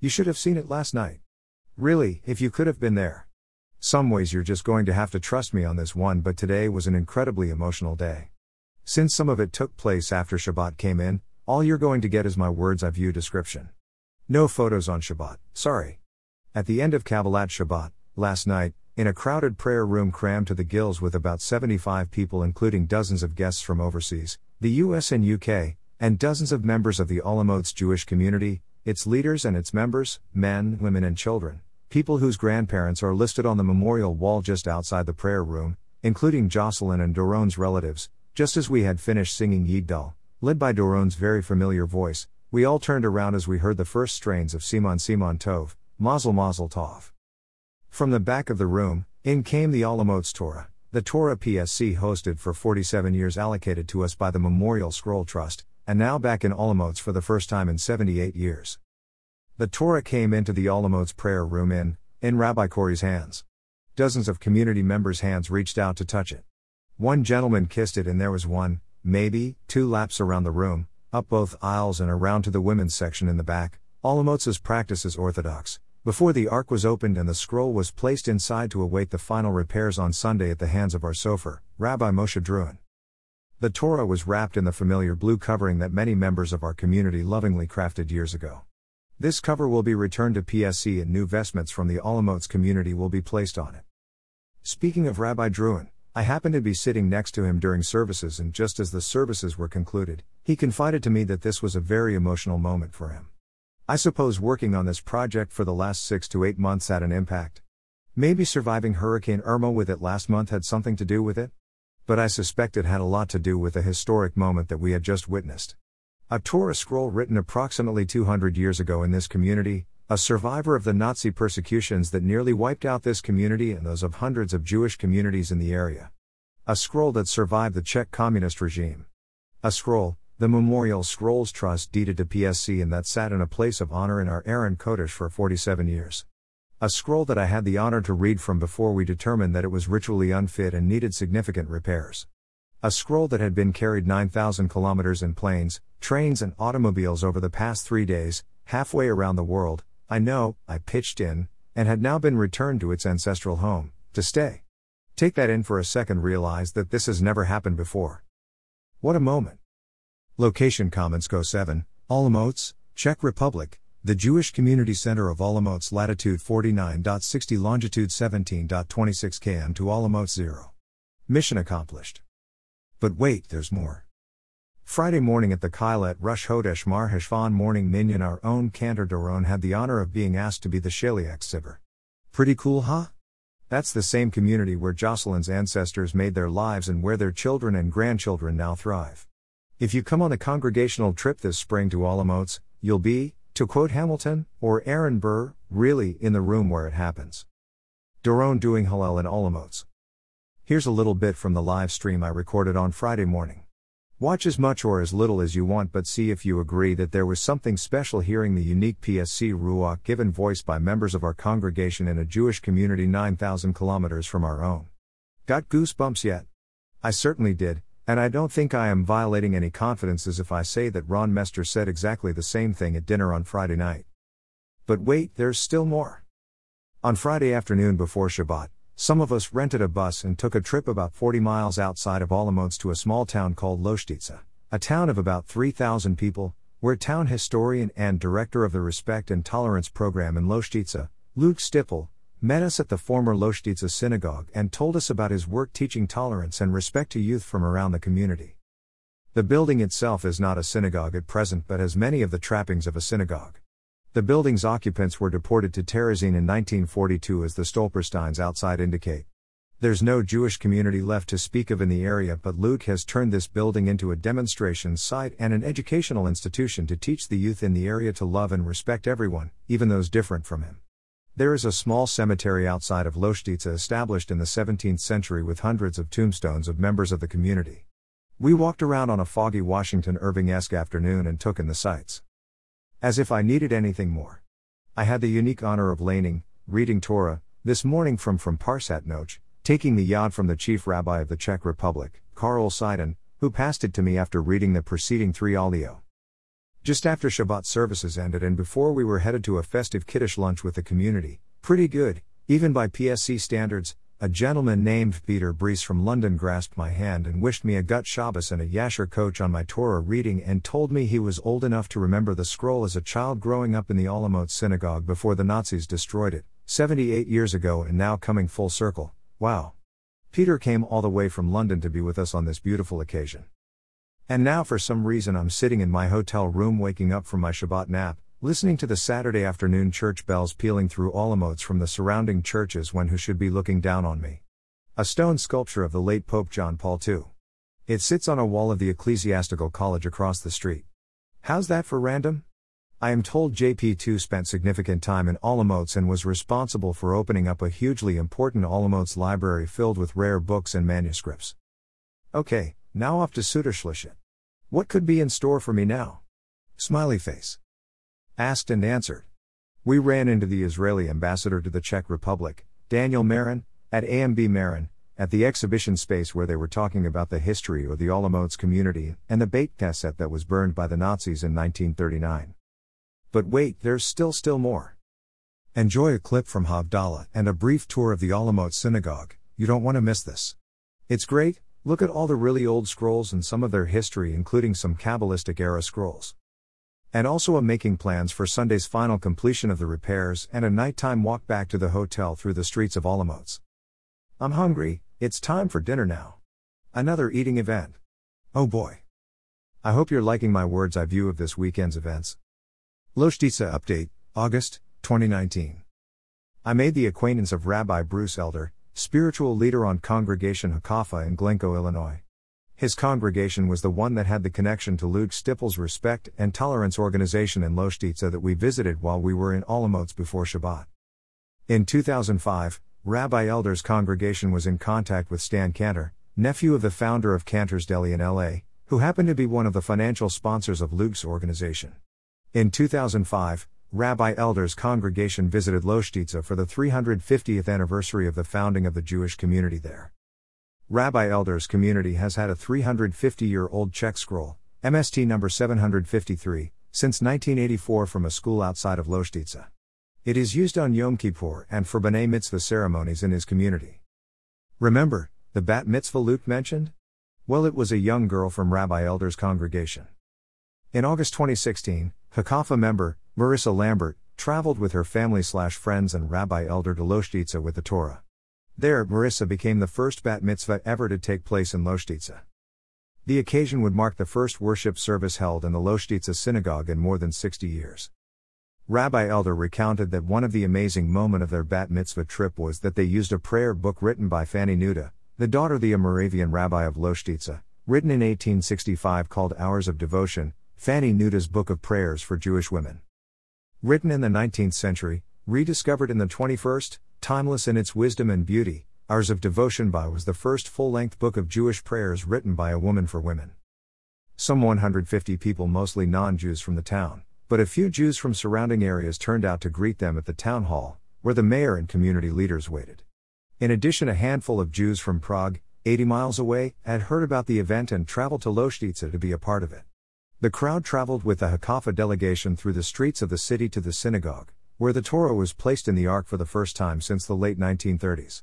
You should have seen it last night. Really, if you could have been there. Some ways you're just going to have to trust me on this one, but today was an incredibly emotional day. Since some of it took place after Shabbat came in, all you're going to get is my words I view description. No photos on Shabbat, sorry. At the end of Kabbalat Shabbat, last night, in a crowded prayer room crammed to the gills with about 75 people, including dozens of guests from overseas, the US and UK, and dozens of members of the Olomouc Jewish community, its leaders and its members, men, women, and children, people whose grandparents are listed on the memorial wall just outside the prayer room, including Jocelyn and Doron's relatives, just as we had finished singing Yigdal, led by Doron's very familiar voice, we all turned around as we heard the first strains of Simon Simon Tov, Mazel Mazel Tov. From the back of the room, in came the Olomouc Torah, the Torah PSC hosted for 47 years allocated to us by the Memorial Scroll Trust, and now back in Olomouc for the first time in 78 years. The Torah came into the Olomouc prayer room in, in Rabbi Corey's hands. Dozens of community members' hands reached out to touch it. One gentleman kissed it and there was one, maybe, two laps around the room, up both aisles and around to the women's section in the back. Olomouc's practice is orthodox. Before the ark was opened and the scroll was placed inside to await the final repairs on Sunday at the hands of our sofer, Rabbi Moshe Druin. The Torah was wrapped in the familiar blue covering that many members of our community lovingly crafted years ago. This cover will be returned to PSC and new vestments from the Olomouc community will be placed on it. Speaking of Rabbi Druin, I happened to be sitting next to him during services and just as the services were concluded, he confided to me that this was a very emotional moment for him. I suppose working on this project for the last six to eight months had an impact. Maybe surviving Hurricane Irma with it last month had something to do with it? But I suspect it had a lot to do with the historic moment that we had just witnessed. A Torah scroll written approximately 200 years ago in this community, a survivor of the Nazi persecutions that nearly wiped out this community and those of hundreds of Jewish communities in the area. A scroll that survived the Czech communist regime. A scroll, the Memorial Scrolls Trust deeded to PSC and that sat in a place of honor in our Aron Kodesh for 47 years. A scroll that I had the honor to read from before we determined that it was ritually unfit and needed significant repairs. A scroll that had been carried 9,000 kilometers in planes, trains, and automobiles over the past three days, halfway around the world, I know, I pitched in, and had now been returned to its ancestral home, to stay. Take that in for a second, realize that this has never happened before. What a moment. Location comments go 7, All Olomouc, Czech Republic, the Jewish Community Center of Olomouc latitude 49.60 longitude 17.26 km to Olomouc 0. Mission accomplished. But wait, there's more. Friday morning at the Kailet Rosh Hodesh Mar Heshvan morning minyan, our own Cantor Doron had the honor of being asked to be the Shaliach Tzibur. Pretty cool, huh? That's the same community where Jocelyn's ancestors made their lives and where their children and grandchildren now thrive. If you come on a congregational trip this spring to Olomouc, you'll be, to quote Hamilton, or Aaron Burr, really in the room where it happens. Doron doing Hallel in Olomouc. Here's a little bit from the live stream I recorded on Friday morning. Watch as much or as little as you want, but see if you agree that there was something special hearing the unique PSC Ruach given voice by members of our congregation in a Jewish community 9,000 kilometers from our own. Got goosebumps yet? I certainly did, and I don't think I am violating any confidences if I say that Ron Mester said exactly the same thing at dinner on Friday night. But wait, there's still more. On Friday afternoon before Shabbat, some of us rented a bus and took a trip about 40 miles outside of Olomouc to a small town called Loshtitsa, a town of about 3,000 people, where town historian and director of the Respect and Tolerance program in Loshtitsa, Luke Stippel, met us at the former Loshtitsa synagogue and told us about his work teaching tolerance and respect to youth from around the community. The building itself is not a synagogue at present but has many of the trappings of a synagogue. The building's occupants were deported to Terezin in 1942 as the Stolpersteins outside indicate. There's no Jewish community left to speak of in the area, but Luke has turned this building into a demonstration site and an educational institution to teach the youth in the area to love and respect everyone, even those different from him. There is a small cemetery outside of Loshtitsa established in the 17th century with hundreds of tombstones of members of the community. We walked around on a foggy Washington Irving esque afternoon and took in the sights. As if I needed anything more. I had the unique honor of laning, reading Torah, this morning from from Parshat Noach, taking the yad from the chief rabbi of the Czech Republic, Karol Sidon, who passed it to me after reading the preceding three alio. Just after Shabbat services ended and before we were headed to a festive Kiddush lunch with the community, pretty good, even by PSC standards, a gentleman named Peter Brees from London grasped my hand and wished me a gut Shabbos and a Yasher koach on my Torah reading and told me he was old enough to remember the scroll as a child growing up in the Olomouc synagogue before the Nazis destroyed it, 78 years ago and now coming full circle. Wow. Peter came all the way from London to be with us on this beautiful occasion. And now, for some reason, I'm sitting in my hotel room waking up from my Shabbat nap, listening to the Saturday afternoon church bells pealing through Olomouc from the surrounding churches when who should be looking down on me. A stone sculpture of the late Pope John Paul II. It sits on a wall of the Ecclesiastical College across the street. How's that for random? I am told JP2 spent significant time in Olomouc and was responsible for opening up a hugely important Olomouc library filled with rare books and manuscripts. Okay, now off to Suderschlichen. What could be in store for me now? Smiley face. Asked and answered. We ran into the Israeli ambassador to the Czech Republic, Daniel Meron, at AMB Meron, at the exhibition space where they were talking about the history of the Olomouc community and the Beit Knesset that was burned by the Nazis in 1939. But wait, there's still still more. Enjoy a clip from Havdalah and a brief tour of the Olomouc synagogue, you don't want to miss this. It's great, look at all the really old scrolls and some of their history including some Kabbalistic era scrolls. And also I'm making plans for Sunday's final completion of the repairs and a nighttime walk back to the hotel through the streets of Olomouc. I'm hungry, it's time for dinner now. Another eating event. Oh boy. I hope you're liking my words eye view of this weekend's events. Loshtitsa Update, August, 2019. I made the acquaintance of Rabbi Bruce Elder, spiritual leader on Congregation Hakafa in Glencoe, Illinois. His congregation was the one that had the connection to Luke Stippel's Respect and Tolerance organization in Loshtitsa that we visited while we were in Olomouc before Shabbat. In 2005, Rabbi Elder's congregation was in contact with Stan Canter, nephew of the founder of Canter's Deli in LA, who happened to be one of the financial sponsors of Luke's organization. In 2005, Rabbi Elder's congregation visited Loshtitsa for the 350th anniversary of the founding of the Jewish community there. Rabbi Elder's community has had a 350 year old Czech scroll, MST number 753, since 1984 from a school outside of Loshtitsa. It is used on Yom Kippur and for B'nai Mitzvah ceremonies in his community. Remember, the bat mitzvah Luke mentioned? Well, it was a young girl from Rabbi Elder's congregation. In August 2016, Hakafa member, Marissa Lambert, traveled with her family slash friends and Rabbi Elder to Loshtitsa with the Torah. There, Marissa became the first bat mitzvah ever to take place in Loshtitsa. The occasion would mark the first worship service held in the Loshtitsa synagogue in more than 60 years. Rabbi Elder recounted that one of the amazing moments of their bat mitzvah trip was that they used a prayer book written by Fanny Neuda, the daughter of the Moravian rabbi of Loshtitsa, written in 1865 called Hours of Devotion, Fanny Neuda's Book of Prayers for Jewish Women. Written in the 19th century, rediscovered in the 21st, timeless in its wisdom and beauty, Hours of Devotion by was the first full length book of Jewish prayers written by a woman for women. Some 150 people, mostly non Jews from the town, but a few Jews from surrounding areas turned out to greet them at the town hall, where the mayor and community leaders waited. In addition, a handful of Jews from Prague, 80 miles away, had heard about the event and traveled to Loshtitsa to be a part of it. The crowd traveled with the Hakafa delegation through the streets of the city to the synagogue, where the Torah was placed in the ark for the first time since the late 1930s.